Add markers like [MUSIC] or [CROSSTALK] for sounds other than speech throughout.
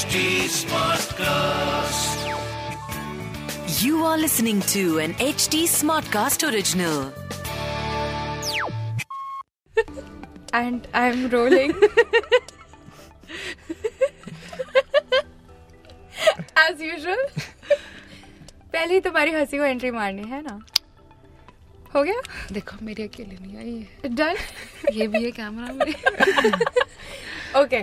HD Smartcast. You are listening to an HD Smartcast original. and I'm rolling. As usual. पहले ही तुम्हारी हँसी को entry मारनी है ना हो गया देखो मेरी अकेले नहीं आई है डन ये भी है कैमरा में ओके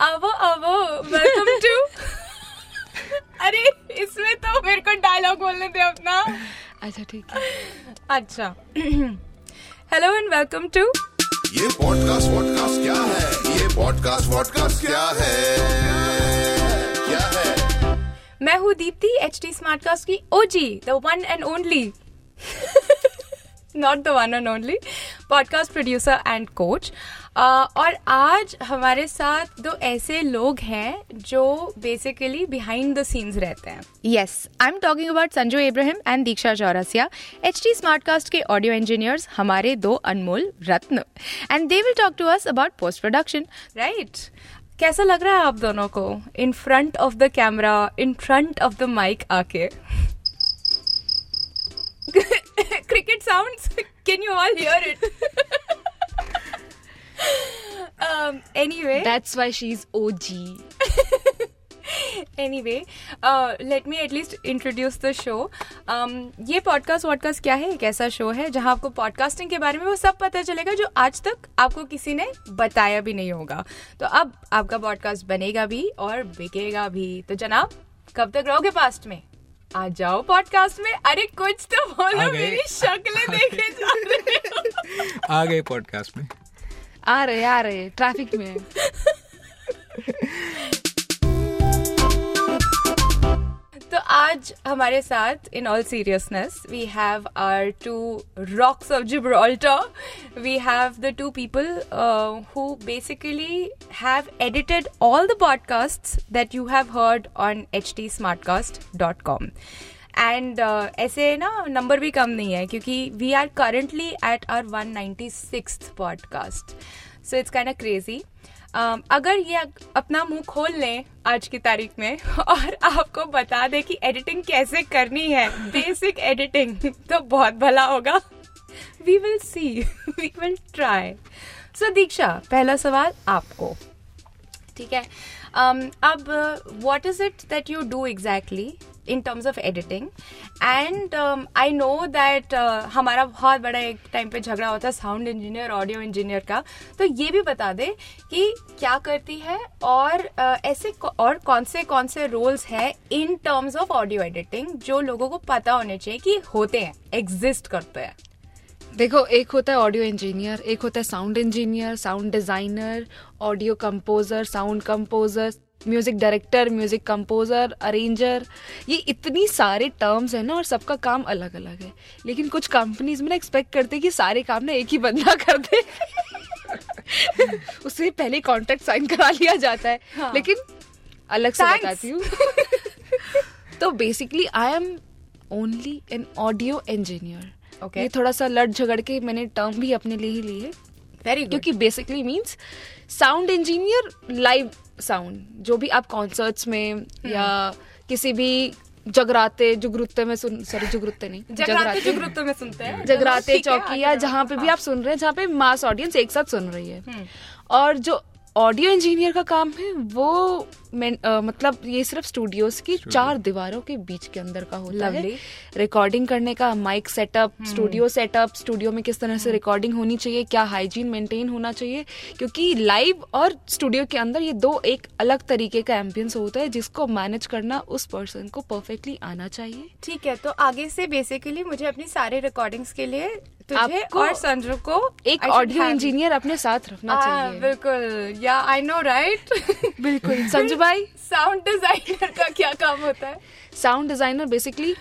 आवो आवो वेलकम टू अरे इसमें तो मेरे को डायलॉग बोलने दे अपना। अच्छा ठीक है। अच्छा। हेलो एंड वेलकम टू ये पॉडकास्ट वॉडकास्ट क्या है? ये पॉडकास्ट वॉडकास्ट क्या है? क्या है? मैं हूँ दीप्ति एच टी स्मार्टकास्ट की OG the one and only not the one and only podcast producer and coach और आज हमारे साथ दो ऐसे लोग हैं जो बेसिकली बिहाइंड द सीन्स रहते हैं। Yes I am talking about Sanju Ibrahim and Diksha Chaurasia H T Smartcast के ऑडियो इंजीनियर्स हमारे दो अनमोल रत्न। And they will talk to us about post production right कैसा लग रहा है आप दोनों को? In front of the camera in front of the mic आके। Cricket sounds? [LAUGHS] Can you all hear it? [LAUGHS] Um, anyway. She OG [LAUGHS] anyway uh, let me at least introduce the show. Um, ये podcast vodcast क्या है? एक ऐसा show है जहाँ आपको podcasting के बारे में वो सब पता चलेगा जो आज तक आपको किसी ने बताया भी नहीं होगा। तो अब आपका पॉडकास्ट बनेगा भी और बिकेगा भी। तो जनाब कब तक रहोगे पास्ट में? आ जाओ पॉडकास्ट में। अरे कुछ तो बोलो मेरी शक्लें देखे जा रहे [LAUGHS] आ गए पॉडकास्ट में। आ रहे आ रहे ट्रैफ़िक में। [LAUGHS] हमारे साथ in all seriousness we have are two rocks of Gibraltar we have the two people who basically have edited all the podcasts that you have heard on H T Smartcast dot com and ऐसे ना number भी कम नहीं है क्योंकि we are currently at are one ninety six podcast so it's kind crazy Um, अगर ये अपना मुँह खोल लें आज की तारीख में [LAUGHS] और आपको बता दें कि एडिटिंग कैसे करनी है [LAUGHS] बेसिक एडिटिंग तो बहुत भला होगा। We will see we will try so Diksha पहला सवाल आपको। ठीक है? um, अब what is it that you do exactly in terms of editing and I know that हमारा बहुत बड़ा एक टाइम पे झगड़ा होता है साउंड इंजीनियर ऑडियो इंजीनियर का। तो ये भी बता दे कि क्या करती है और uh, ऐसे और कौन से कौन से रोल्स है in terms of audio editing जो लोगों को पता होने चाहिए कि होते हैं एग्जिस्ट करते हैं। देखो एक होता है ऑडियो इंजीनियर एक होता है sound engineer sound designer audio composer sound composer music director music composer arranger ये इतनी सारे टर्म्स है ना और सबका काम अलग अलग है। लेकिन कुछ कंपनीज़ में ना एक्सपेक्ट करते हैं कि सारे काम ना एक ही बंदा कर दे। उससे पहले कॉन्ट्रैक्ट साइन करा लिया जाता है। हाँ। लेकिन अलग से बताती हूँ। तो basically I am only an audio engineer Okay. ये थोड़ा सा लड़ झगड़ के मैंने टर्म भी अपने लिए ही ली है वेरी क्योंकि basically means sound engineer live sound जो भी आप कॉन्सर्ट्स में या किसी भी जगराते जुगरुते में सुन सॉरी जुगरुते नहीं जगराते जुगरुते में सुनते हैं। जगराते चौकी या जहाँ पे भी आप सुन रहे हैं जहाँ पे मास ऑडियंस एक साथ सुन रही है। हम्म। और जो ऑडियो इंजीनियर का काम है वो मैं, अ, मतलब ये सिर्फ़ स्टूडियोज की चार दीवारों के बीच के अंदर का होता Lovely. है रिकॉर्डिंग करने का mic setup studio setup studio में किस तरह से रिकॉर्डिंग होनी चाहिए क्या हाइजीन मेंटेन होना चाहिए क्योंकि लाइव और स्टूडियो के अंदर ये दो एक अलग तरीके का एम्बियंस होता है जिसको मैनेज करना उस पर्सन को परफेक्टली आना चाहिए। ठीक है तो आगे से बेसिकली मुझे अपनी सारे रिकॉर्डिंग्स के लिए तुझे और संजू को एक ऑडियो इंजीनियर अपने साथ रखना चाहिए। बिल्कुल या आई नो राइट बिल्कुल संजू भाई? साउंड डिज़ाइनर का क्या काम होता है? साउंड डिज़ाइनर बेसिकली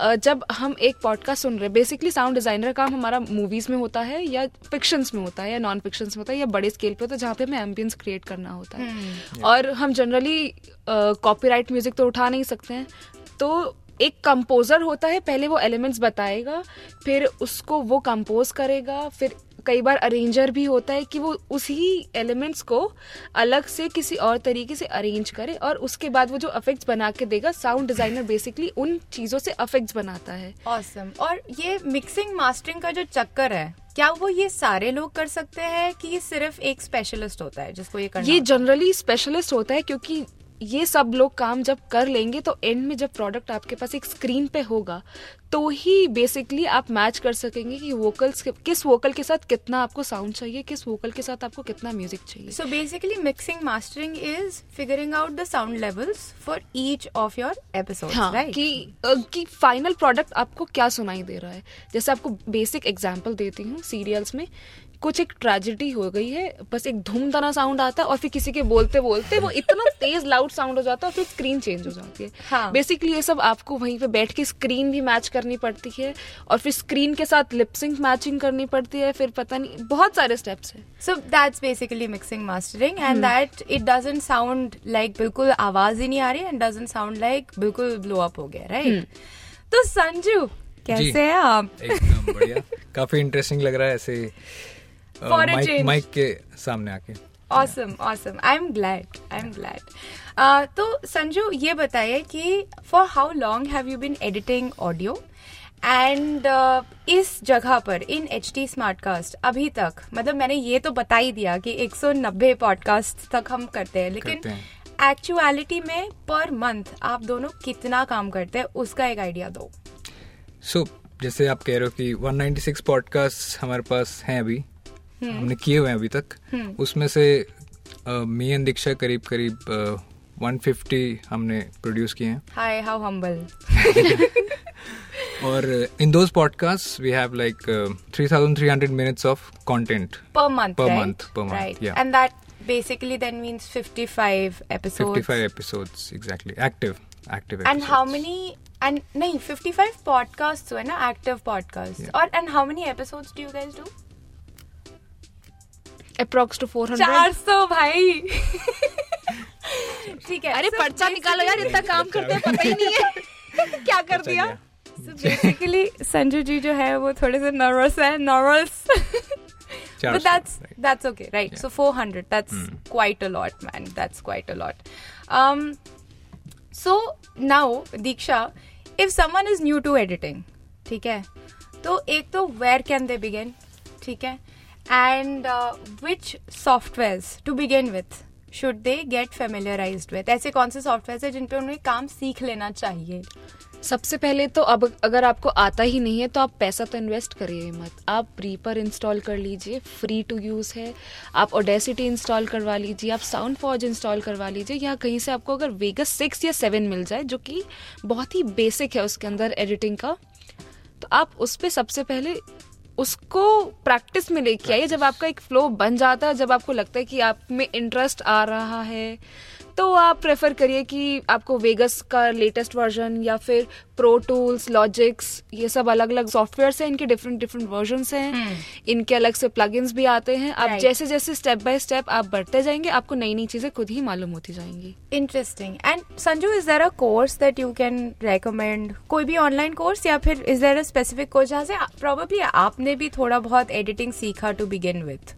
जब हम एक पॉडकास्ट सुन रहे हैं बेसिकली साउंड डिज़ाइनर का काम हमारा मूवीज़ में होता है या फिक्शंस में होता है या नॉन फिक्शंस में होता है या बड़े स्केल पे होता है जहाँ पे हमें एम्बियंस क्रिएट करना होता है। और हम जनरली कॉपीराइट म्यूज़िक तो उठा नहीं सकते हैं। तो एक कंपोजर होता है पहले वो एलिमेंट्स बताएगा फिर उसको वो कंपोज करेगा फिर कई बार अरेंजर भी होता है कि वो उसी एलिमेंट्स को अलग से किसी और तरीके से अरेंज करे और उसके बाद वो जो अफेक्ट्स बना के देगा साउंड डिज़ाइनर बेसिकली उन चीज़ों से अफेक्ट्स बनाता है। ऑसम और ये मिक्सिंग मास्टरिंग का जो चक्कर है क्या वो ये सारे लोग कर सकते हैं कि ये सिर्फ़ एक स्पेशलिस्ट होता है जिसको ये करना ये जनरली स्पेशलिस्ट होता है क्योंकि ये सब लोग काम जब कर लेंगे तो एंड में जब प्रोडक्ट आपके पास एक स्क्रीन पे होगा तो ही बेसिकली आप मैच कर सकेंगे कि वोकल्स किस वोकल के साथ कितना आपको साउंड चाहिए किस वोकल के साथ आपको कितना म्यूज़िक चाहिए। So basically mixing mastering is figuring out the sound levels for each of your episode कि कि फाइनल प्रोडक्ट आपको क्या सुनाई दे रहा है। जैसे आपको बेसिक एग्ज़ाम्पल देती हूँ सीरियल्स में। कुछ एक ट्रेजिडी हो गई है बस एक धूम तना साउंड आता है और फिर किसी के बोलते बोलते वो इतना [LAUGHS] तेज लाउड साउंड हो जाता है और फिर स्क्रीन चेंज हो जाती है बेसिकली हाँ। ये सब आपको वहीं पे बैठ के स्क्रीन भी मैच करनी पड़ती है और फिर स्क्रीन के साथ लिपसिंग मैचिंग करनी पड़ती है फिर पता नहीं बहुत सारे स्टेप्स है So that's basically mixing mastering, and that it doesn't sound like बिल्कुल आवाज़ ही नहीं आ रही एंड डजेंट साउंड लाइक बिल्कुल blow up हो गया, right? तो संजू कैसे हैं आप? एकदम बढ़िया काफ़ी इंटरेस्टिंग लग रहा है ऐसे अ, For a माइक के सामने आके Awesome, awesome. I'm glad. I'm glad. Uh, तो संजू ये बताइए कि for how long have you been editing audio? And इस जगह पर इन एच टी स्मार्टकास्ट अभी तक मतलब मैंने ये तो बता ही दिया कि 190 पॉडकास्ट तक हम करते हैं लेकिन एक्चुअलिटी में पर मंथ आप दोनों कितना काम करते हैं उसका एक आइडिया दो सो जैसे आप कह रहे हो कि 196 पॉडकास्ट हमारे पास हैं अभी। हमने किए हुए हैं अभी तक उसमें से मी एंड दीक्षा करीब करीब अ, 150 हमने प्रोड्यूस किए हैं हाय हाउ हम्बल और in those podcast we have like 3300 minutes of content per month Per right? month, per month, right yeah. basically then means 55 episodes 55 episodes exactly active active and how many and nahi 55 podcasts हुए ना active podcasts Yeah. और and how many episodes do you guys do approx two four hundred 400 भाई ठीक है अरे So पर्चा निकालो यार इतना काम करते हैं पता ही नहीं है क्या कर अच्छा दिया so संजू जी जो है वो थोड़े से नर्वस है नर्वस but सौ, that's right. that's okay right yeah. so 400 that's mm. quite a lot man that's quite a lot um so now diksha if someone is new to editing ठीक है तो एक तो where can they begin ठीक है uh, which softwares to begin with should they get familiarized with? ऐसे कौन से सॉफ्टवेयर है जिन उन्हें काम सीख लेना चाहिए? सबसे पहले तो अब अगर आपको आता ही नहीं है तो आप पैसा तो इन्वेस्ट करिए मत। आप रीपर इंस्टॉल कर लीजिए फ्री टू यूज़ है। आप ओडेसिटी इंस्टॉल करवा लीजिए आप साउंड फॉर्ज इंस्टॉल करवा लीजिए या कहीं से आपको अगर वेगस सिक्स या सेवन मिल जाए जो कि बहुत ही बेसिक है उसके अंदर एडिटिंग का तो आप उस पर सबसे पहले उसको प्रैक्टिस में लेके आइए जब आपका एक फ्लो बन जाता है, जब आपको लगता है कि आप में इंटरेस्ट आ रहा है तो आप प्रेफर करिए कि आपको वेगस का लेटेस्ट वर्जन या फिर प्रो टूल्स लॉजिक्स ये सब अलग अलग सॉफ्टवेयर हैं इनके डिफरेंट डिफरेंट वर्जन हैं। इनके अलग से प्लगइन्स भी आते हैं। आप Right. जैसे जैसे स्टेप बाय स्टेप आप बढ़ते जाएँगे आपको नई नई चीज़ें खुद ही मालूम होती जाएँगी। Interesting and Sanju is there a course that you can recommend? कोई भी ऑनलाइन कोर्स या फिर is there a specific course जहाँ से प्रोबेबली आपने भी थोड़ा बहुत एडिटिंग सीखा टू बिगिन विथ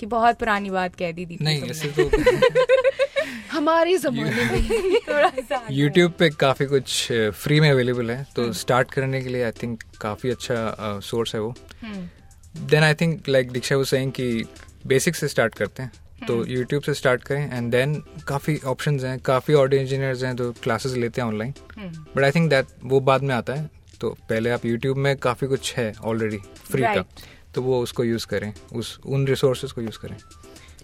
कि बहुत पुरानी बात कह दी थी नहीं ऐसे तो [LAUGHS] हमारे जमाने में [LAUGHS] थोड़ा सा यूट्यूब पे काफ़ी कुछ फ्री में अवेलेबल है तो स्टार्ट करने के लिए आई थिंक काफ़ी अच्छा सोर्स है वो। Then I think like Diksha वो सेइंग कि बेसिक से स्टार्ट करते हैं तो यूट्यूब से स्टार्ट करें एंड देन काफ़ी ऑप्शन हैं काफ़ी ऑडियो इंजीनियर्स हैं तो क्लासेस लेते हैं online but I think that वो बाद में आता है तो पहले आप यूट्यूब में काफ़ी कुछ है ऑलरेडी फ्री का। तो वो उसको यूज़ करें उस उन रिसोर्सेज को यूज़ करें।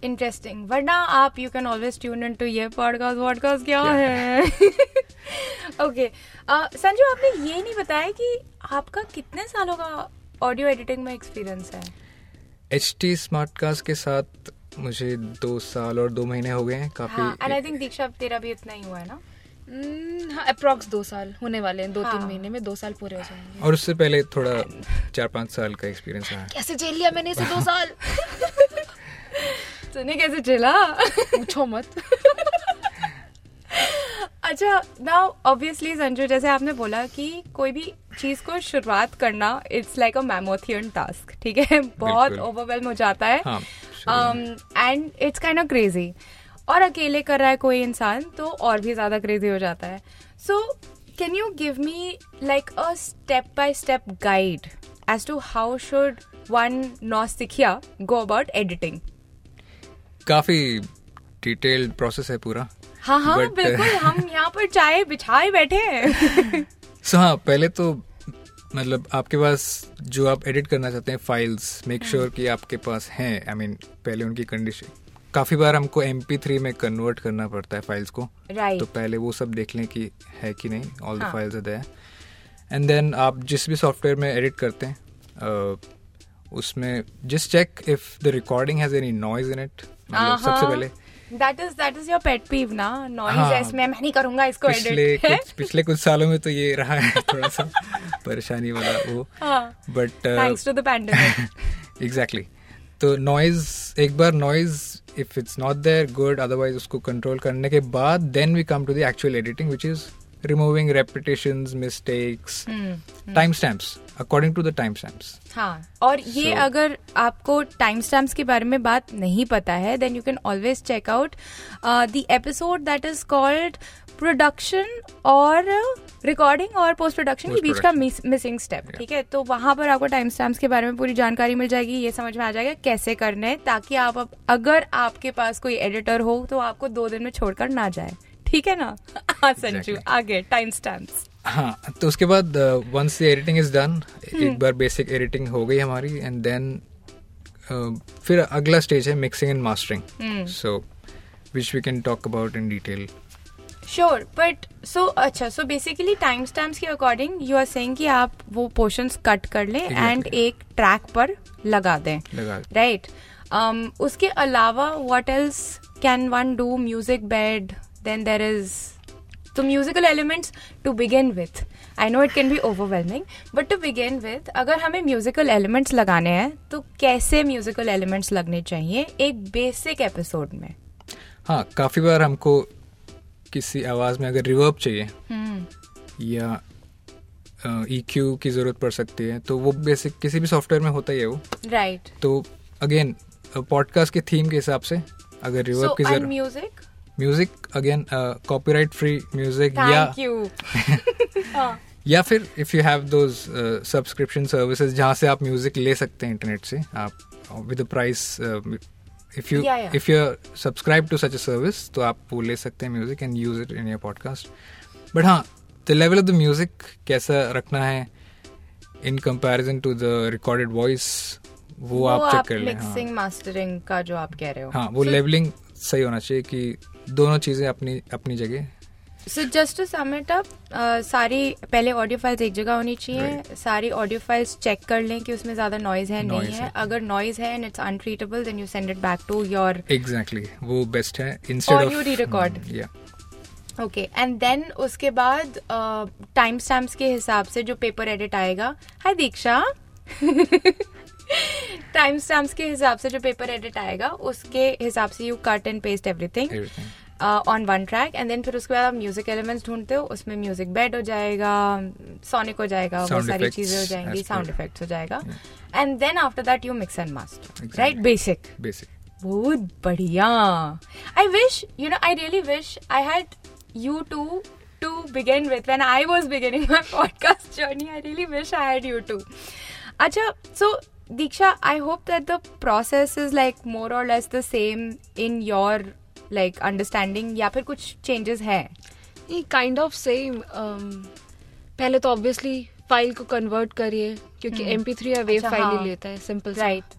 इंटरेस्टिंग वरना आप you can always tune in to ये पॉडकास्ट वॉडकास्ट क्या है? [LAUGHS] ओके संजू आपने ये नहीं बताया कि आपका कितने सालों का ऑडियो एडिटिंग में एक्सपीरियंस है? एच टी स्मार्टकास्ट के साथ मुझे दो साल और दो महीने हो गए हैं हाँ एंड आई थिंक दीक्षा तेरा भी इतना ही हुआ है ना? हम्म, हाँ अप्रोक्स दो साल होने वाले हैं दो तीन हाँ। महीने में दो साल पूरे हो जाएँगे। और उससे पहले थोड़ा चार पाँच साल का एक्सपीरियंस है कैसे झेल लिया मैंने इसे दो साल? [LAUGHS] तूने कैसे चला पूछो मत अच्छा नाउ ऑब्वियसली संजू जैसे आपने बोला कि कोई भी चीज़ को शुरुआत करना it's like a mammothian task ठीक है बहुत। ओवरवेलम हो जाता है हाँ, and it's kind of crazy और अकेले कर रहा है कोई इंसान तो और भी ज़्यादा क्रेजी हो जाता है so can you give me like a step by step guide as to how should one नौसिखिया go about editing काफ़ी डिटेल्ड प्रोसेस है पूरा। हाँ हाँ But, uh, बिल्कुल हम यहाँ पर चाय बिछाए बैठे हैं। [LAUGHS] सो हाँ पहले तो मतलब आपके पास जो आप एडिट करना चाहते हैं फाइल्स मेक श्योर कि आपके पास हैं। आई मीन पहले उनकी कंडीशन काफ़ी बार हमको एम थ्री में कन्वर्ट करना पड़ता है फाइल्स को। Right. तो पहले वो सब देख लें कि है कि नहीं all the. Files are and then आप जिस भी सॉफ्टवेयर में एडिट करते हैं अ, उसमें just check if the recording has any noise in it हाँ, सबसे पहले। That is that is your pet peeve ना? नॉइज़ हाँ। मैं नहीं करूँगा इसको पिछले कुछ पिछले कुछ सालों में तो ये रहा है थोड़ा सा परेशानी वाला वो। But thanks to the pandemic exactly तो नॉइज़ एक बार noise if it's not there good otherwise उसको कंट्रोल करने के बाद then we come to the actual editing which is removing repetitions mistakes time stamps according to the time stamps हाँ और ये So- अगर आपको टाइम स्टैम्प्स के बारे में बात नहीं पता है then you can always check out the episode that is called production और रिकॉर्डिंग और पोस्ट प्रोडक्शन के बीच का मिसिंग स्टेप ठीक है? तो वहाँ पर आपको टाइम स्टैम्प्स के बारे में पूरी जानकारी मिल जाएगी ये समझ में आ जाएगा कैसे करना है ताकि आप अगर आपके पास कोई एडिटर हो तो आपको दो दिन में छोड़कर ना जाए। ठीक है ना? [LAUGHS] हाँ संजू Exactly. आगे टाइम स्टैम्प्स हाँ तो उसके बाद once the editing is done एक बार बेसिक एडिटिंग हो गई हमारी एंड देन फिर अगला स्टेज है mixing and mastering so which we can talk about in detail sure but so अच्छा सो बेसिकली टाइम स्टैम्प्स के अकॉर्डिंग यू आर सेइंग कि आप वो पोर्शंस कट कर लें. एंड एक ट्रैक पर लगा दें. राइट उसके अलावा what else can one do music bed then there is तो musical elements to begin with I know it can be overwhelming but to begin with अगर हमें म्यूजिकल एलिमेंट्स लगाने हैं तो कैसे म्यूजिकल एलिमेंट्स लगने चाहिए एक बेसिक एपिसोड में? हाँ काफ़ी बार हमको किसी आवाज़ में अगर रिवर्ब चाहिए या ई क्यू की ज़रूरत पड़ सकती है तो वो बेसिक किसी भी सॉफ्टवेयर में होता ही है वो। राइट तो अगेन पॉडकास्ट के थीम के हिसाब से अगर रिवर्ब की ज़रूरत music music again copyright free music या या फिर if you have those subscription services जहाँ से आप म्यूज़िक ले सकते हैं इंटरनेट से आप with price if you. If you subscribe to such a service तो आप वो ले सकते हैं music and use it in your podcast but हाँ the level of the music कैसा रखना है in comparison to the recorded voice वो, वो आप चेक कर लें हाँ। मिक्सिंग मास्टरिंग का जो आप कह रहे हो। हाँ वो लेवलिंग सही होना चाहिए कि दोनों चीज़ें अपनी अपनी जगह। So just to sum up सारी पहले ऑडियो फाइल्स एक जगह होनी चाहिए। Right. सारी ऑडियो फाइल्स चेक कर लें कि उसमें ज़्यादा नॉइज़ है noise नहीं है। है। अगर नॉइज़ है and it's untreatable then you send it back to your exactly वो बेस्ट है इंस्टेड Or you re-record. या ओके एंड देन उसके बाद टाइम uh, स्टैम्प्स के हिसाब से जो पेपर एडिट आएगा। हाय दीक्षा [LAUGHS] टाइम स्टैम्प्स के हिसाब से जो पेपर एडिट आएगा उसके हिसाब से you cut and paste everything on one track and then फिर उसके बाद आप म्यूज़िक एलिमेंट्स ढूंढते हो उसमें म्यूज़िक बेड हो जाएगा सोनिक हो जाएगा वो सारी चीज़ें हो जाएँगी साउंड इफेक्ट्स हो जाएगा. And then after that you mix and master right basic basic बहुत बढ़िया. I wish you know I really wish I had you to to begin with. When I was beginning my [LAUGHS] podcast journey. I really wish I had you two. Acha, so Diksha, I hope that the process is like more or less the same in your like understanding या फिर कुछ changes है ये kind of same पहले तो obviously file को convert करिए क्योंकि एम पी थ्री या वेव फ़ाइल हाँ। लेता है सिंपल Right.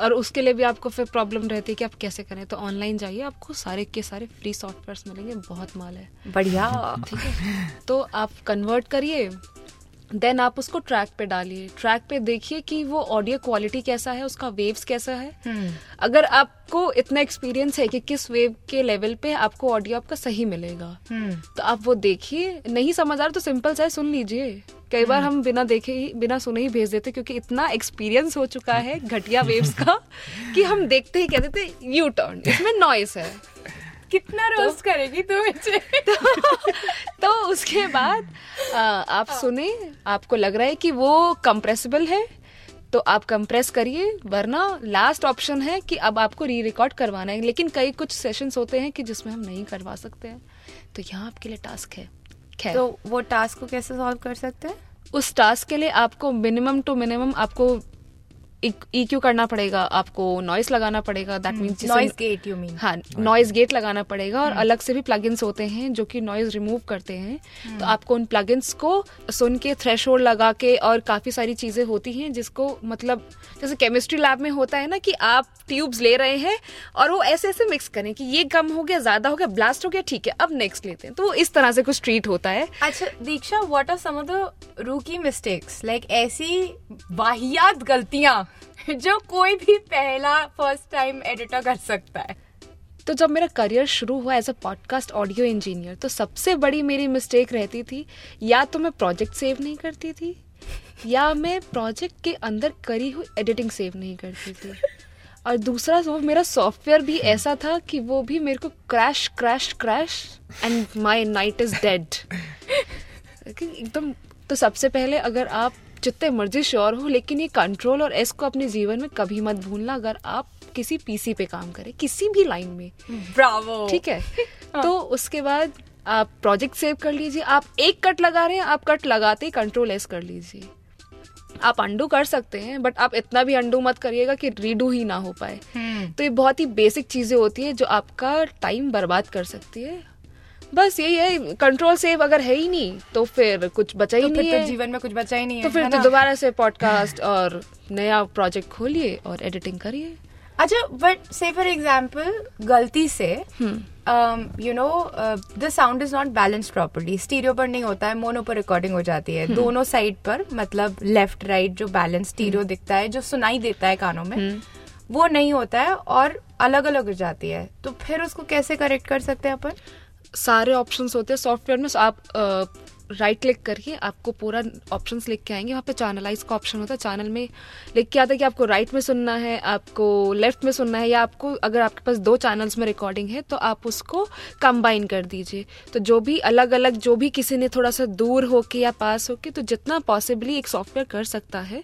और उसके लिए भी आपको फिर प्रॉब्लम रहती है कि आप कैसे करें। तो ऑनलाइन जाइए आपको सारे के सारे फ्री सॉफ्टवेयर मिलेंगे बहुत माल है। बढ़िया। ठीक है? तो आप कन्वर्ट करिए देन आप उसको ट्रैक पे डालिए। ट्रैक पे देखिए कि वो ऑडियो क्वालिटी कैसा है उसका वेव्स कैसा है। हम्म। अगर आपको इतना एक्सपीरियंस है कि किस वेव के लेवल पे आपको ऑडियो आपका सही मिलेगा हम्म। तो आप वो देखिए। नहीं समझ आ रहा तो सिंपल सा है, सुन लीजिए। कई बार हम बिना देखे ही बिना सुने ही भेज देते क्योंकि इतना एक्सपीरियंस हो चुका है घटिया वेव्स का [LAUGHS] कि हम देखते ही कहते थे यू टर्न इसमें नॉइस है। कितना रोस्ट तो, करेगी तू मुझे? [LAUGHS] तो उसके बाद आ, आप सुने आपको लग रहा है कि वो कंप्रेसिबल है तो आप कंप्रेस करिए वरना लास्ट ऑप्शन है कि अब आपको री रिकॉर्ड करवाना है। लेकिन कई कुछ सेशंस होते हैं कि जिसमें हम नहीं करवा सकते हैं। तो यहाँ आपके लिए टास्क है। खैर। तो वो टास्क को कैसे सॉल्व कर सकते हैं? उस टास्क के लिए आपको मिनिमम टू मिनिमम आपको ईक्यू करना पड़ेगा आपको नॉइस लगाना पड़ेगा that means noise gate you mean हाँ नॉइज़ गेट लगाना पड़ेगा और अलग से भी प्लगइन्स होते हैं जो कि नॉइज़ रिमूव करते हैं। तो आपको उन प्लगइन्स को सुन के थ्रेश लगा के और काफ़ी सारी चीज़ें होती हैं जिसको मतलब जैसे केमिस्ट्री लैब में होता है ना कि आप ट्यूब्स ले रहे हैं और वो ऐसे ऐसे मिक्स करें कि ये कम हो गया ज़्यादा हो गया ब्लास्ट हो गया ठीक है अब नेक्स्ट लेते हैं। तो इस तरह से कुछ ट्रीट होता है। अच्छा दीक्षा what are some of the rookie mistakes like ऐसी वाहियात गलतियाँ [LAUGHS] जो कोई भी पहला फ़र्स्ट टाइम एडिटर कर सकता है। तो जब मेरा करियर शुरू हुआ as a podcast audio engineer तो सबसे बड़ी मेरी मिस्टेक रहती थी, या तो मैं प्रोजेक्ट सेव नहीं करती थी, या मैं प्रोजेक्ट के अंदर करी हुई एडिटिंग सेव नहीं करती थी। और दूसरा वो मेरा सॉफ्टवेयर भी ऐसा था कि वो भी मेरे को crash crash crash and my night is dead एकदम तो सबसे पहले अगर आप जितने मर्ज़ी श्योर हो लेकिन ये कंट्रोल और एस को अपने जीवन में कभी मत भूलना। अगर आप किसी पीसी पे काम करें किसी भी लाइन में ब्रावो ठीक है? [LAUGHS] तो उसके बाद आप प्रोजेक्ट सेव कर लीजिए। आप एक कट लगा रहे हैं आप कट लगाते ही कंट्रोल एस कर लीजिए। आप अंडू कर सकते हैं बट आप इतना भी अंडू मत करिएगा कि रीडू ही ना हो पाए। तो ये बहुत ही बेसिक चीज़ें होती है जो आपका टाइम बर्बाद कर सकती है। बस यही है कंट्रोल सेव अगर है ही नहीं तो फिर कुछ बचा ही तो नहीं फिर तो है। जीवन में कुछ बचा ही नहीं है तो फिर तो दोबारा से पॉडकास्ट और नया प्रोजेक्ट खोलिए और एडिटिंग करिए। अच्छा बट से फॉर एग्ज़ाम्पल गलती से you know the sound is not balance properly stereo पर नहीं होता है मोनो पर रिकॉर्डिंग हो जाती है दोनों साइड पर मतलब लेफ़्ट राइट जो बैलेंस स्टीरियो दिखता है जो सुनाई देता है कानों में वो नहीं होता है और अलग अलग हो जाती है तो फिर उसको कैसे करेक्ट कर सकते हैं अपन? सारे ऑप्शंस होते हैं सॉफ्टवेयर में आप राइट क्लिक करके आपको पूरा ऑप्शंस लिख के आएँगे। वहाँ पे चैनलाइज का ऑप्शन होता है। चैनल में लिख के आता है कि आपको राइट में सुनना है, आपको लेफ़्ट में सुनना है, या आपको, अगर आपके पास दो चैनल्स में रिकॉर्डिंग है तो आप उसको कंबाइन कर दीजिए। तो जो भी अलग अलग जो भी किसी ने थोड़ा सा दूर होके या पास होके तो जितना पॉसिबली एक सॉफ्टवेयर कर सकता है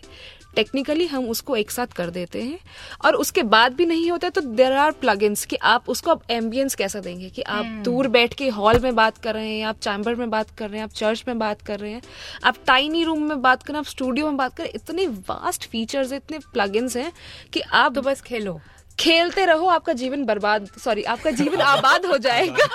टेक्निकली हम उसको एक साथ कर देते हैं और उसके बाद भी नहीं होता तो देर आर प्लग कि आप उसको आप एम्बियंस कैसा देंगे कि आप दूर बैठ के हॉल में बात कर रहे हैं आप चैम्बर में बात कर रहे हैं आप चर्च में बात कर रहे हैं आप टाइनी रूम में बात कर रहे हैं आप स्टूडियो में बात कर रहे हैं इतने वास्ट फीचर्स इतने प्लग हैं कि आप तो बस खेलो। खेलते रहो आपका जीवन बर्बाद सॉरी आपका जीवन [LAUGHS] आबाद हो जाएगा।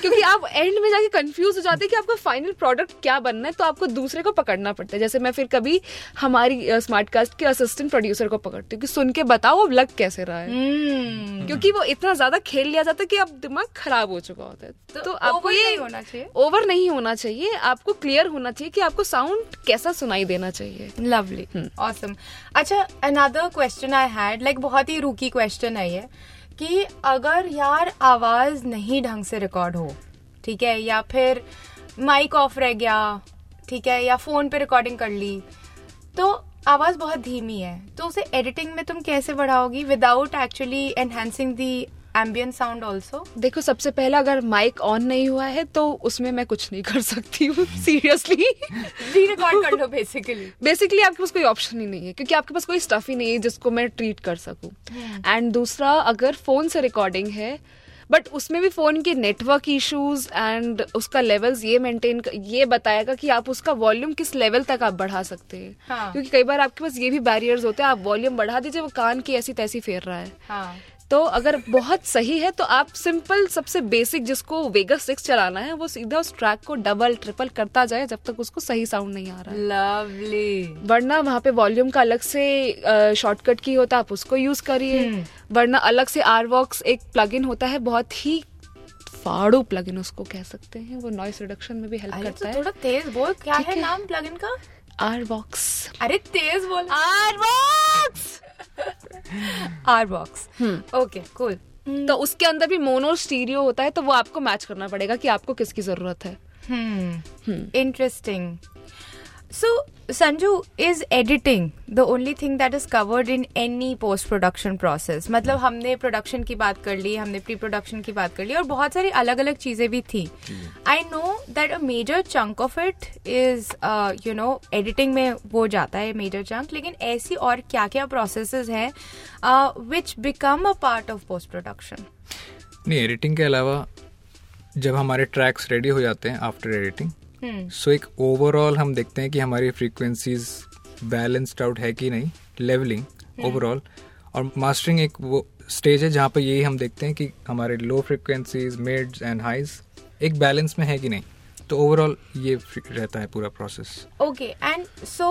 क्योंकि आप एंड में जाके कंफ्यूज हो जाते हैं कि आपका फाइनल प्रोडक्ट क्या बनना है तो आपको दूसरे को पकड़ना पड़ता है। जैसे मैं फिर कभी हमारी स्मार्ट कास्ट के असिस्टेंट प्रोड्यूसर को पकड़ती हूँ कि सुन के बताओ अब लग कैसे रहा है। हम्म। क्योंकि वो इतना ज़्यादा खेल लिया जाता है कि अब दिमाग खराब हो चुका होता है। तो तो आपको ये होना चाहिए? ओवर नहीं होना चाहिए। आपको क्लियर होना चाहिए कि आपको साउंड कैसा सुनाई देना चाहिए। लवली ऑसम अच्छा another question I had like बहुत ही रूकी क्वेश्चन है कि अगर यार आवाज़ नहीं ढंग से रिकॉर्ड हो, ठीक है, या फिर माइक ऑफ़ रह गया, ठीक है, या फ़ोन पे रिकॉर्डिंग कर ली तो आवाज़ बहुत धीमी है तो उसे एडिटिंग में तुम कैसे बढ़ाओगी? Without actually enhancing the ambient sound also देखो सबसे पहला अगर माइक ऑन नहीं हुआ है तो उसमें मैं कुछ नहीं कर सकती हूँ सीरियसली री रिकॉर्ड कर लो बेसिकली बेसिकली आपके पास कोई ऑप्शन ही नहीं है क्योंकि आपके पास कोई स्टफ़ ही नहीं है जिसको मैं ट्रीट कर सकूँ. एंड दूसरा अगर फ़ोन से रिकॉर्डिंग है बट उसमें भी फ़ोन के नेटवर्क इश्यूज़ एंड उसका लेवल्स ये मेंटेन ये बताएगा कि आप उसका वॉल्यूम किस लेवल तक आप बढ़ा सकते हैं. हाँ। क्योंकि कई बार आपके पास ये भी बैरियर्स होते हैं आप वॉल्यूम बढ़ा दीजिए वो कान की ऐसी तैसी फेर रहा है. हाँ. तो अगर बहुत सही है तो आप सिंपल सबसे बेसिक जिसको वेगस सिक्स चलाना है वो सीधा उस ट्रैक को डबल ट्रिपल करता जाए जब तक उसको सही साउंड नहीं आ रहा है। लवली वरना वहाँ पे वॉल्यूम का अलग से शॉर्टकट की होता है आप उसको यूज़ करिए। वरना अलग से आरवॉक्स एक प्लगइन होता है बहुत ही फाड़ू प्लगइन उसको कह सकते हैं। वो नॉइस रिडक्शन में भी हेल्प करता तो है। थोड़ा तेज बोल। क्या है। नाम प्लगइन का? आरवॉक्स अरे तेज बोल। RVox R box okay cool तो उसके अंदर भी मोनो स्टीरियो होता है तो वो आपको मैच करना पड़ेगा कि आपको किसकी ज़रूरत है। Interesting So, Sanju, is editing the only thing that is covered in any post production process? मतलब हमने प्रोडक्शन की बात कर ली हमने प्री प्रोडक्शन की बात कर ली और बहुत सारी अलग अलग चीज़ें भी थी I know that a major chunk of it is you know editing में वो जाता है मेजर चंक लेकिन ऐसी और क्या क्या प्रोसेस हैं which become a part of post production नहीं एडिटिंग के अलावा जब हमारे ट्रैक्स रेडी हो जाते हैं आफ्टर एडिटिंग सो एक ओवरऑल हम देखते हैं कि हमारी फ्रीक्वेंसीज बैलेंस्ड आउट है कि नहीं? लेवलिंग ओवरऑल और मास्टरिंग एक वो स्टेज है जहाँ पर यही हम देखते हैं कि हमारे low frequencies mids and highs एक बैलेंस में है कि नहीं? तो ओवरऑल ये रहता है पूरा प्रोसेस ओके एंड सो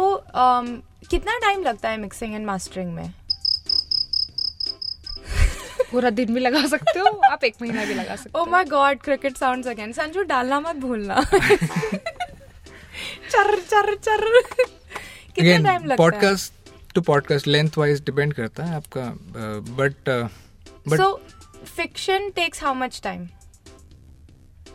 कितना टाइम लगता है मिक्सिंग एंड मास्टरिंग में? पूरा दिन भी लगा सकते हो आप एक महीना भी लगा सकते हो। My god cricket sounds again Sanju डालना मत भूलना। चर चर चर। कितना टाइम लगता है? Podcast to podcast length wise depend करता है आपका but but so fiction takes how much time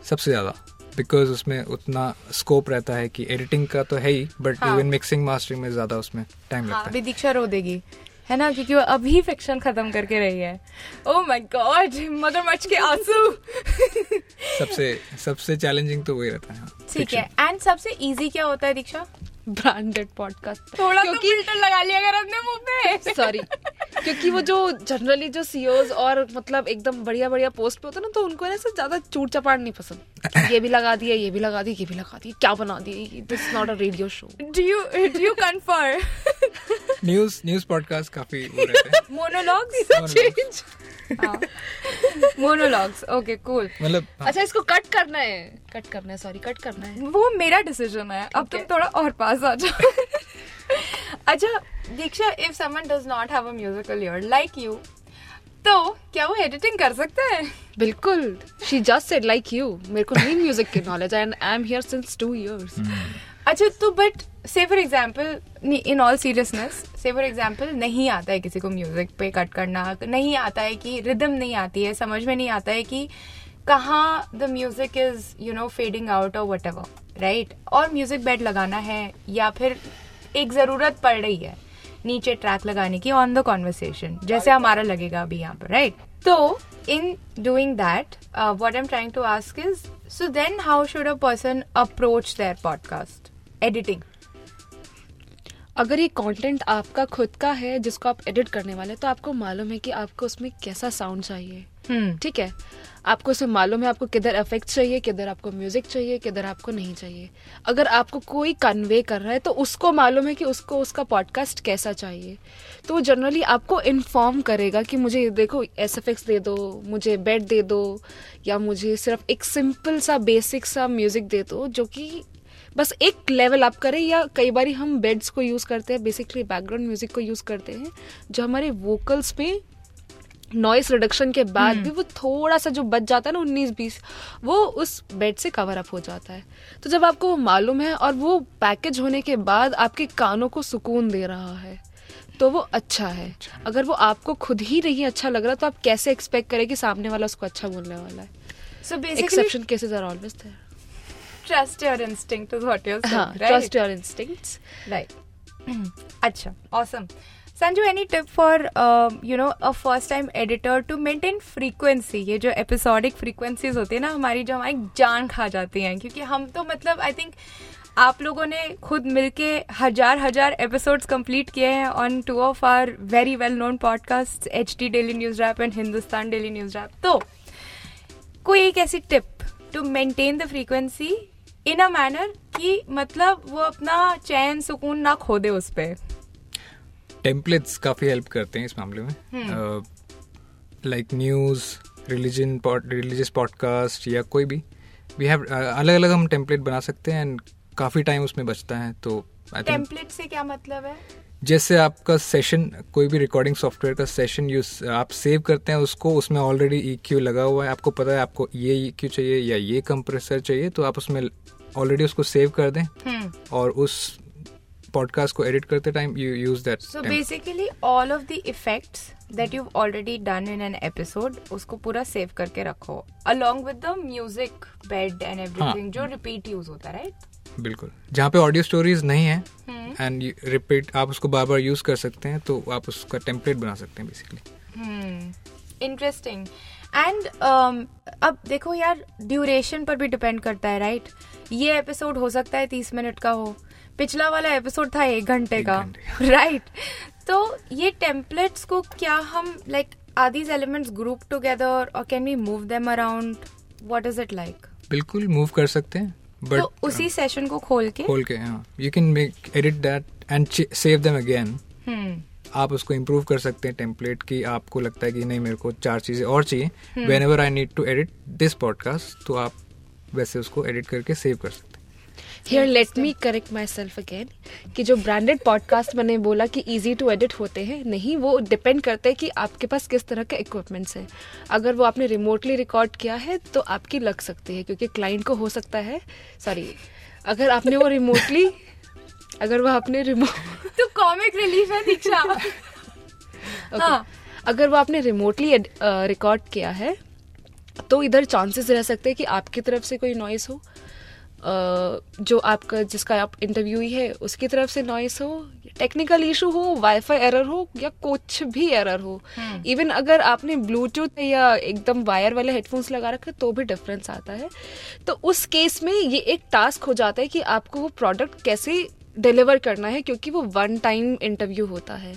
सबसे ज़्यादा बिकॉज़ उसमें उतना स्कोप रहता है कि एडिटिंग का तो है ही बट। इवन मिक्सिंग मास्टरिंग में ज़्यादा उसमें टाइम हाँ लगता है। दीक्षा रो देगी। है ना? क्योंकि वो अभी फिक्शन खत्म करके रही है। Oh ओ माय गॉड मगरमच्छ के आँसू। सबसे सबसे चैलेंजिंग तो वही रहता है हाँ, ठीक है। एंड सबसे इजी क्या होता है दीक्षा? ब्रांडेड पॉडकास्ट थोड़ा तो फ़िल्टर लगा लिया अगर अपने मुँह पे। सॉरी क्योंकि वो जो जनरली जो सीओज और मतलब एकदम बढ़िया बढ़िया पोस्ट पे होते हैं ना तो उनको ऐसे ज़्यादा चूट चपाट नहीं पसंद। ये भी लगा दिया ये भी लगा दिया ये भी लगा दिया क्या बना दिया this not a radio show do you do you confirm news news podcast काफ़ी रहते हैं। मोनोलॉग्स मोनोलॉग्स ओके कूल मतलब हाँ, अच्छा इसको कट करना है। कट करना है सॉरी कट करना है। वो मेरा डिसीज़न है। अब तुम थोड़ा और पास आ जाओ। [LAUGHS] अच्छा Diksha if someone does not have a musical ear like you तो क्या वो एडिटिंग कर सकते हैं? बिल्कुल। She just said like you मेरे को नहीं म्यूज़िक की knowledge and I am here since two years अच्छा तो but say for example in all seriousness say for example नहीं आता है किसी को म्यूज़िक पे कट करना नहीं आता है कि रिदम नहीं आती है समझ में नहीं आता है कि कहाँ the music is you know fading out और वट एवर राइट और म्यूज़िक बेड लगाना है या फिर एक ज़रूरत पड़ रही है नीचे ट्रैक लगाने की ऑन द कॉन्वर्सेशन जैसे हमारा लगेगा अभी यहाँ पर राइट तो in doing that what am trying to ask is so then how should a person approach their podcast editing. अगर ये कंटेंट आपका खुद का है जिसको आप एडिट करने वाले हैं, तो आपको मालूम है कि आपको उसमें कैसा साउंड चाहिए। हम्म। ठीक है? आपको उसे मालूम है आपको किधर इफ़ेक्ट चाहिए किधर आपको म्यूज़िक चाहिए किधर आपको नहीं चाहिए। अगर आपको कोई कन्वे कर रहा है तो उसको मालूम है कि उसको उसका पॉडकास्ट कैसा चाहिए। तो वो जनरली आपको इन्फॉर्म करेगा कि मुझे देखो एस दे दो मुझे बेड दे दो या मुझे सिर्फ़ एक सिंपल सा बेसिक सा म्यूज़िक दे दो जो कि बस एक लेवल अप करें या कई बार हम बेड्स को यूज़ करते हैं बेसिकली बैकग्राउंड म्यूज़िक को यूज़ करते हैं जो हमारे वोकल्स पे नॉइस रिडक्शन के बाद भी वो थोड़ा सा जो बच जाता है ना उन्नीस बीस वो उस बेड से कवर अप हो जाता है। तो जब आपको वो मालूम है और वो पैकेज होने के बाद आपके कानों को सुकून दे रहा है तो वो अच्छा है। अगर वो आपको खुद ही नहीं अच्छा लग रहा तो आप कैसे एक्सपेक्ट करें कि सामने वाला उसको अच्छा बोलने वाला है? So basically, exception cases are always there trust your instinct is what you're saying, हाँ right? Trust your instincts Right. [CLEARS THROAT] अच्छा, awesome. Sanju, any tip for um, you know a first time editor to maintain frequency? ये जो episodic frequencies होती है ना हमारी जो हमारी जान खा जाती हैं क्योंकि हम तो मतलब आई थिंक आप लोगों ने खुद मिलके हज़ार हज़ार एपिसोड्स कंप्लीट किए हैं on two of our very well known podcast H D daily news wrap and Hindustan daily news wrap तो कोई एक ऐसी tip to maintain the frequency in a manner कि मतलब वो अपना चैन सुकून ना खो दे उस पर टेम्पलेट्स काफ़ी हेल्प करते हैं इस मामले में। Like news religion religious podcast या कोई भी। वी हैव अलग अलग हम टेम्पलेट बना सकते हैं एंड काफ़ी टाइम उसमें बचता है तो टेम्पलेट से क्या मतलब है? जैसे आपका सेशन कोई भी रिकॉर्डिंग सॉफ्टवेयर का सेशन यूज़ आप सेव करते हैं उसको उसमें ऑलरेडी ई क्यू लगा हुआ है। आपको पता है आपको ये ई क्यू चाहिए या ये कंप्रेसर चाहिए तो आप उसमें ऑलरेडी उसको सेव कर दें। और उस पॉडकास्ट को एडिट करते time you use that so basically all of the effects that you already done in an episode उसको पूरा सेव करके रखो। Along with the music bed and everything जो रिपीट यूज़ होता है राइट बिल्कुल। जहाँ पे ऑडियो स्टोरीज नहीं है। एंड रिपीट आप उसको बार बार यूज़ कर सकते हैं तो आप उसका टेम्पलेट बना सकते हैं बेसिकली इंटरेस्टिंग एंड um, अब देखो यार ड्यूरेशन पर भी डिपेंड करता है राइट right? ये एपिसोड हो सकता है तीस मिनट का हो। पिछला वाला एपिसोड था एक घंटे का राइट [LAUGHS] तो ये टेम्पलेट्स को क्या हम like are these elements group together और can we move them around what is it like बिल्कुल मूव कर सकते हैं। बट तो उसी सेशन को खोल के खोल के हाँ। You can make edit that and save them again आप उसको इम्प्रूव कर सकते हैं टेम्पलेट की। आपको लगता है कि नहीं मेरे को चार चीज़ें और चाहिए। Whenever I need to edit this podcast तो आप वैसे उसको एडिट करके सेव कर सकते हैं। Here let me correct myself again कि जो ब्रांडेड पॉडकास्ट मैंने बोला कि ईजी टू एडिट होते हैं नहीं वो डिपेंड करते हैं कि आपके पास किस तरह के इक्विपमेंट्स हैं। अगर वो आपने रिमोटली रिकॉर्ड किया है तो आपकी लग सकती है क्योंकि क्लाइंट को हो सकता है सॉरी अगर आपने वो रिमोटली [LAUGHS] अगर वो आपने रिमोट तो कॉमिक रिलीफ है दीक्षा। [LAUGHS] हाँ। अगर वो आपने रिमोटली रिकॉर्ड किया है तो इधर चांसेस रह सकते हैं कि आपकी तरफ़ से कोई नॉइस हो। जो आपका जिसका आप इंटरव्यू है उसकी तरफ़ से नॉइस हो टेक्निकल इशू हो वाईफाई एरर हो या कुछ भी एरर हो इवन अगर आपने ब्लूटूथ या एकदम वायर वाले हेडफोन्स लगा रखे तो भी डिफरेंस आता है। तो उस केस में ये एक टास्क हो जाता है कि आपको वो प्रोडक्ट कैसे डिलीवर करना है क्योंकि वो वन टाइम इंटरव्यू होता है।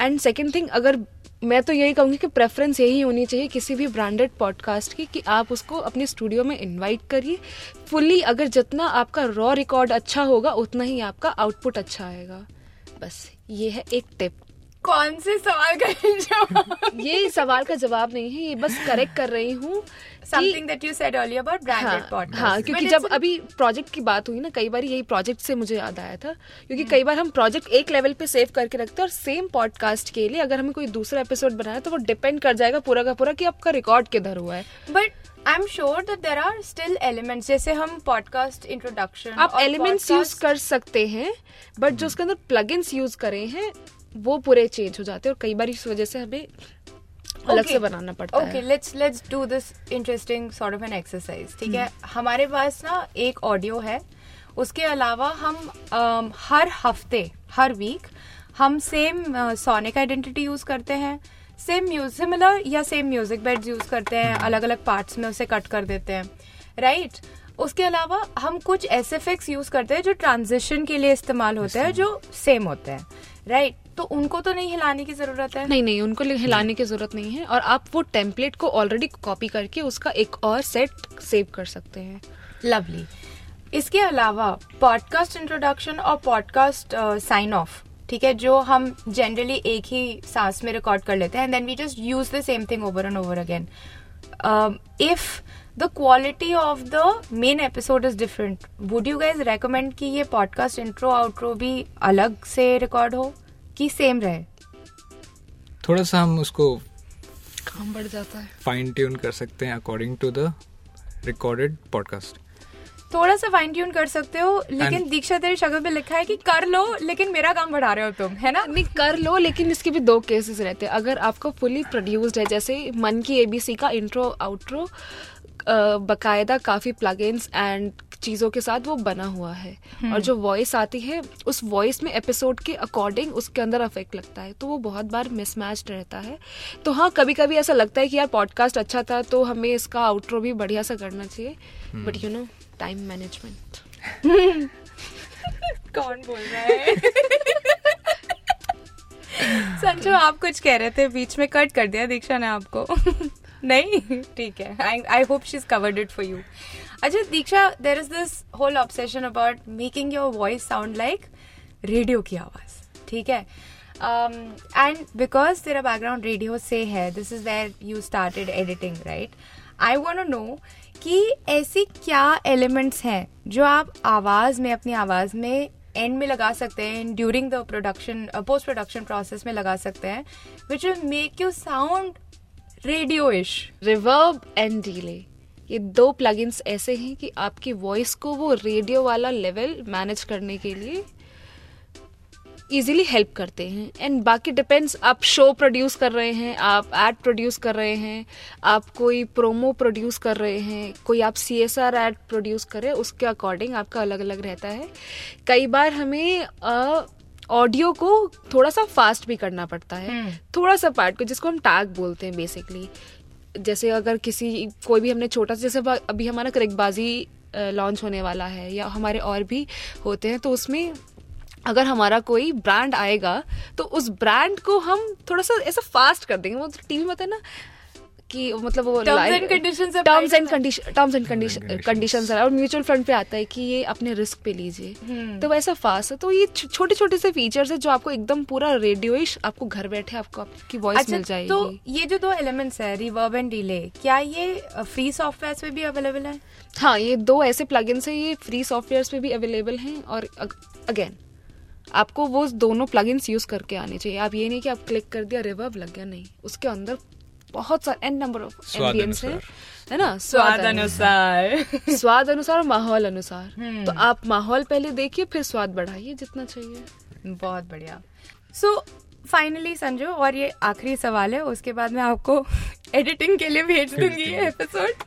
एंड सेकेंड थिंग अगर मैं तो यही कहूँगी कि प्रेफरेंस यही होनी चाहिए किसी भी ब्रांडेड पॉडकास्ट की कि आप उसको अपने स्टूडियो में इनवाइट करिए। फुल्ली अगर जितना आपका रॉ रिकॉर्ड अच्छा होगा, उतना ही आपका आउटपुट अच्छा आएगा। बस, ये है एक टिप कौन से सवाल का [LAUGHS] जवाब? ये सवाल का जवाब नहीं है ये बस करेक्ट कर रही हूँ something that you said earlier about branded हाँ, पॉडकास्ट हाँ क्योंकि जब अभी प्रोजेक्ट की बात हुई ना कई बार यही प्रोजेक्ट से मुझे याद आया था क्योंकि कई बार हम प्रोजेक्ट एक लेवल पे सेव करके रखते हैं और सेम पॉडकास्ट के लिए अगर हमें कोई दूसरा एपिसोड बनाना है तो वो डिपेंड कर जाएगा पूरा का पूरा कि आपका रिकॉर्ड किधर हुआ है। But I am sure that there are still elements जैसे हम पॉडकास्ट इंट्रोडक्शन आप एलिमेंट्स यूज़ कर सकते हैं बट जो उसके अंदर प्लगइन्स यूज़ करे हैं वो पूरे चेंज हो जाते हैं और कई बार इस वजह से हमें अलग से बनाना पड़ता है। Okay let's let's do this interesting sort of an exercise ठीक है? हमारे पास ना एक ऑडियो है। उसके अलावा हम um, हर हफ़्ते हर वीक हम सेम सोनिक आइडेंटिटी यूज़ करते हैं। सेम म्यूज़िक सिमिलर या सेम म्यूज़िक बेड्स यूज़ करते हैं। अलग अलग पार्ट्स में उसे कट कर देते हैं। राइट उसके अलावा हम कुछ एस यूज़ करते हैं जो ट्रांजिशन के लिए इस्तेमाल होते हैं जो सेम होते हैं। Right right. तो उनको तो नहीं हिलाने की ज़रूरत है? नहीं नहीं उनको हिलाने की ज़रूरत नहीं है और आप वो टेम्पलेट को ऑलरेडी कॉपी करके उसका एक और सेट सेव कर सकते हैं। लवली इसके अलावा पॉडकास्ट इंट्रोडक्शन और पॉडकास्ट साइन ऑफ़ ठीक है जो हम जनरली एक ही सांस में रिकॉर्ड कर लेते हैं and then we just use the same thing over and over again if the quality of the main episode is different would you guys recommend कि ये पॉडकास्ट इंट्रो आउट्रो भी अलग से रिकॉर्ड हो? कि सेम रहे? थोड़ा सा हम उसको काम बढ़ जाता है। फाइन ट्यून कर सकते हैं according to the recorded podcast थोड़ा सा फाइन ट्यून कर सकते हो लेकिन And- दीक्षा तेरी शक्ल पे लिखा है कि कर लो लेकिन मेरा काम बढ़ा रहे हो तुम है ना? नहीं कर लो लेकिन इसके भी दो केसेस रहते हैं। अगर आपको फुली प्रोड्यूस्ड है जैसे मन की एबीसी का इंट्रो आउट्रो बकायदा काफ़ी प्लगइन्स एंड चीज़ों के साथ वो बना हुआ है। और जो वॉइस आती है उस वॉइस में एपिसोड के अकॉर्डिंग उसके अंदर अफेक्ट लगता है तो वो बहुत बार मिसमैच रहता है। तो हाँ कभी कभी ऐसा लगता है कि यार पॉडकास्ट अच्छा था तो हमें इसका आउट्रो भी बढ़िया सा करना चाहिए। But you know time management कौन बोल रहा है? [LAUGHS] संजू आप कुछ कह रहे थे बीच में कट कर दिया दीक्षा ने आपको। नहीं, ठीक है. I I hope she is covered it for you अच्छा Diksha there is this whole obsession about making your voice sound like radio की आवाज़. ठीक है? एंड बिकॉज़ तेरा बैकग्राउंड रेडियो से है this is where you started editing right I want know कि ऐसी क्या एलिमेंट्स हैं जो आप आवाज़ में, अपनी आवाज़ में एंड में लगा सकते हैं during the production post production process में लगा सकते हैं which will make you sound radio ish reverb and delay. ये दो प्लगइन्स ऐसे हैं कि आपकी वॉइस को वो रेडियो वाला लेवल मैनेज करने के लिए इजीली हेल्प करते हैं। एंड बाकी डिपेंड्स आप शो प्रोड्यूस कर रहे हैं, आप एड प्रोड्यूस कर रहे हैं, आप कोई प्रोमो प्रोड्यूस कर रहे हैं, कोई आप C S R ad produce कर रहे हैं, उसके अकॉर्डिंग आपका अलग अलग रहता है। कई बार हमें ऑडियो को थोड़ा सा फास्ट भी करना पड़ता है। थोड़ा सा पार्ट को जिसको हम टैग बोलते हैं बेसिकली जैसे अगर किसी कोई भी हमने छोटा सा जैसे अभी हमारा क्रिकबाजी लॉन्च होने वाला है या हमारे और भी होते हैं तो उसमें अगर हमारा कोई ब्रांड आएगा तो उस ब्रांड को हम थोड़ा सा ऐसा फास्ट कर देंगे। वो टीवी में होता है ना कि मतलब वो terms and conditions terms and condition terms and conditions और म्यूचुअल फंड पे आता है कि ये अपने रिस्क पे लीजिए। हम्म। तो वैसा फास्ट है। तो ये छोटे छोटे से फीचर्स है जो आपको एकदम पूरा रेडियोइश आपको घर बैठे आपको आपकी वॉइस अच्छा, मिल जाएगी। तो ये जो दो एलिमेंट्स है रिवर्ब एंड डिले क्या ये फ्री सॉफ्टवेयर पे भी अवेलेबल है? हाँ ये दो ऐसे प्लगइन्स है ये फ्री सॉफ्टवेयर पे भी अवेलेबल हैं और अगेन आपको वो दोनों प्लगइन्स यूज़ करके आने चाहिए। आप ये नहीं कि आप क्लिक कर दिया रिवर्ब लग गया नहीं। उसके अंदर बहुत सारे एन नंबर ऑफ़ एम्बियंस है है ना? स्वाद अनुसार। [LAUGHS] स्वाद अनुसार और माहौल अनुसार। हम्म। तो आप माहौल पहले देखिए फिर स्वाद बढ़ाइए जितना चाहिए। बहुत बढ़िया। सो फाइनली संजू और ये आखिरी सवाल है उसके बाद मैं आपको [LAUGHS] एडिटिंग के लिए भेज दूँगी ये एपिसोड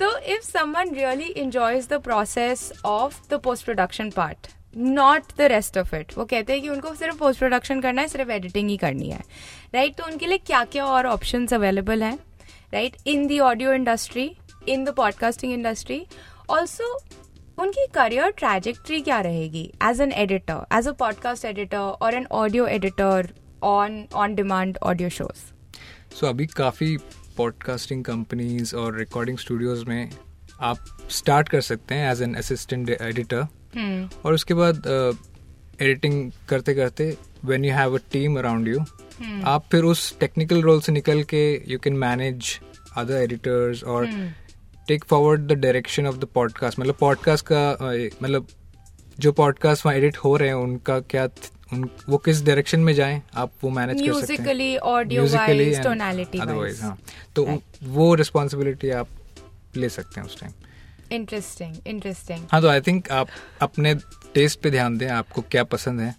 तो if someone really enjoys the process of the post production part not the rest of it वो कहते हैं कि उनको सिर्फ़ पोस्ट प्रोडक्शन करना है, सिर्फ़ एडिटिंग ही करनी है। Right right? तो उनके लिए क्या क्या और ऑप्शन अवेलेबल हैं? Right in the audio industry in the podcasting industry also उनकी करियर ट्रैजेक्ट्री क्या रहेगी? As an editor as a podcast editor और an audio editor on on demand audio shows so अभी काफ़ी पॉडकास्टिंग कंपनीज़ और recording studios में आप start कर सकते हैं एज एन असिस्टेंट एडिटर और उसके बाद एडिटिंग करते करते when you have a team around you आप फिर उस टेक्निकल रोल से निकल के you can manage other editors और take forward the direction of the podcast मतलब पॉडकास्ट का मतलब जो पॉडकास्ट वहाँ एडिट हो रहे हैं उनका क्या उन वो किस डायरेक्शन में जाएँ आप वो मैनेज कर सकते हैं। म्यूजिकली ऑडियो वाइज अदरवाइज़ हाँ। तो वो रिस्पॉन्सिबिलिटी आप ले सकते हैं उस टाइम इंटरेस्टिंग इंटरेस्टिंग हाँ तो आई थिंक आप अपने टेस्ट पे ध्यान दें आपको क्या पसंद है।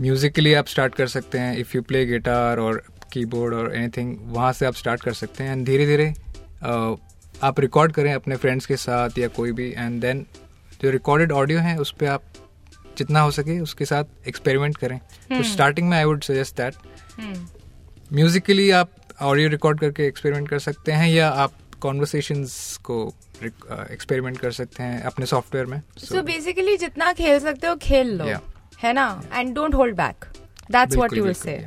Musically hmm. आप स्टार्ट कर सकते हैं इफ़ यू प्ले गिटार और कीबोर्ड और एनीथिंग वहाँ से आप स्टार्ट कर सकते हैं। एंड धीरे धीरे आप रिकॉर्ड करें अपने फ्रेंड्स के साथ या कोई भी एंड देन जो रिकॉर्डेड ऑडियो है उस पर आप जितना हो सके उसके साथ एक्सपेरिमेंट करें। तो स्टार्टिंग में I would suggest that musically आप ऑडियो रिकॉर्ड करके एक्सपेरिमेंट कर सकते हैं या आप कॉन्वर्सेशंस को एक्सपेरिमेंट कर सकते हैं अपने सॉफ्टवेयर में। सो बेसिकली जितना खेल सकते हो खेल लो है ना? And don't hold back that's what you will say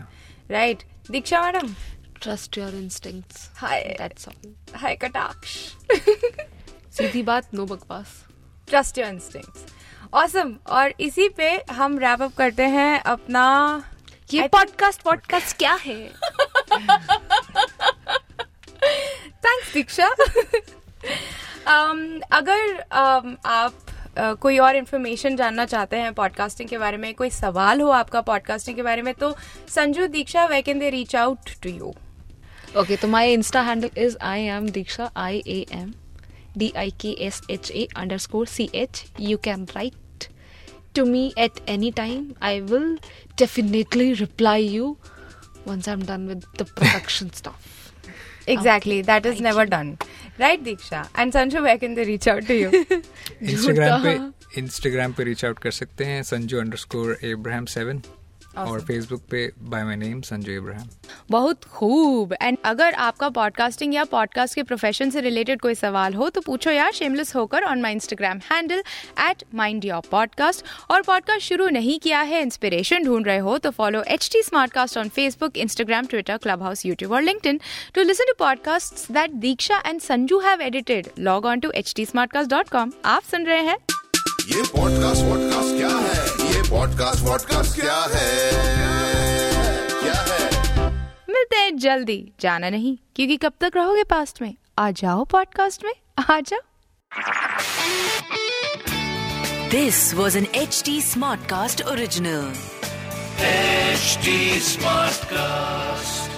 right Diksha madam trust your instincts hi that's all hi कटाक्ष सीधी बात नो बकवास. ट्रस्ट योर इंस्टिंक्ट्स ऑसम और इसी पे हम रैप अप करते हैं अपना ये पॉडकास्ट पॉडकास्ट क्या है? [LAUGHS] थैंक्स दीक्षा [LAUGHS] अगर um, आप uh, कोई और इन्फॉर्मेशन जानना चाहते हैं पॉडकास्टिंग के बारे में कोई सवाल हो आपका पॉडकास्टिंग के बारे में तो Sanju Diksha where can they reach out to you okay तो my insta handle is I am Diksha I A M D I K S H A underscore C H you can write to me at any time. I will definitely reply you once I'm done with the production [LAUGHS] stuff. Exactly. Okay. That is never done. Right, Diksha? And Sanju, where can they reach out to you? Instagram पे Instagram पे reach out कर सकते हैं Sanju underscore Abraham seven और Facebook पे by my name Sanjay Ibrahim बहुत खूब। And अगर आपका पॉडकास्टिंग या पॉडकास्ट के प्रोफेशन से रिलेटेड कोई सवाल हो तो पूछो यार शेमलेस होकर on my Instagram handle at mind your podcast और पॉडकास्ट शुरू नहीं किया है इंस्पिरेशन ढूंढ रहे हो तो follow H T cast on Facebook Instagram Twitter club YouTube और link to listen to podcast that Diksha and Sanju have edited log on to H T आप सुन रहे हैं ये पॉडकास्ट वॉडकास्ट क्या है? ये पॉडकास्ट वॉडकास्ट क्या है? क्या है? मिलते हैं जल्दी। जाना नहीं क्योंकि कब तक रहोगे पास्ट में? आ जाओ पॉडकास्ट में आ जाओ। This was an H T smart cast original H smart cast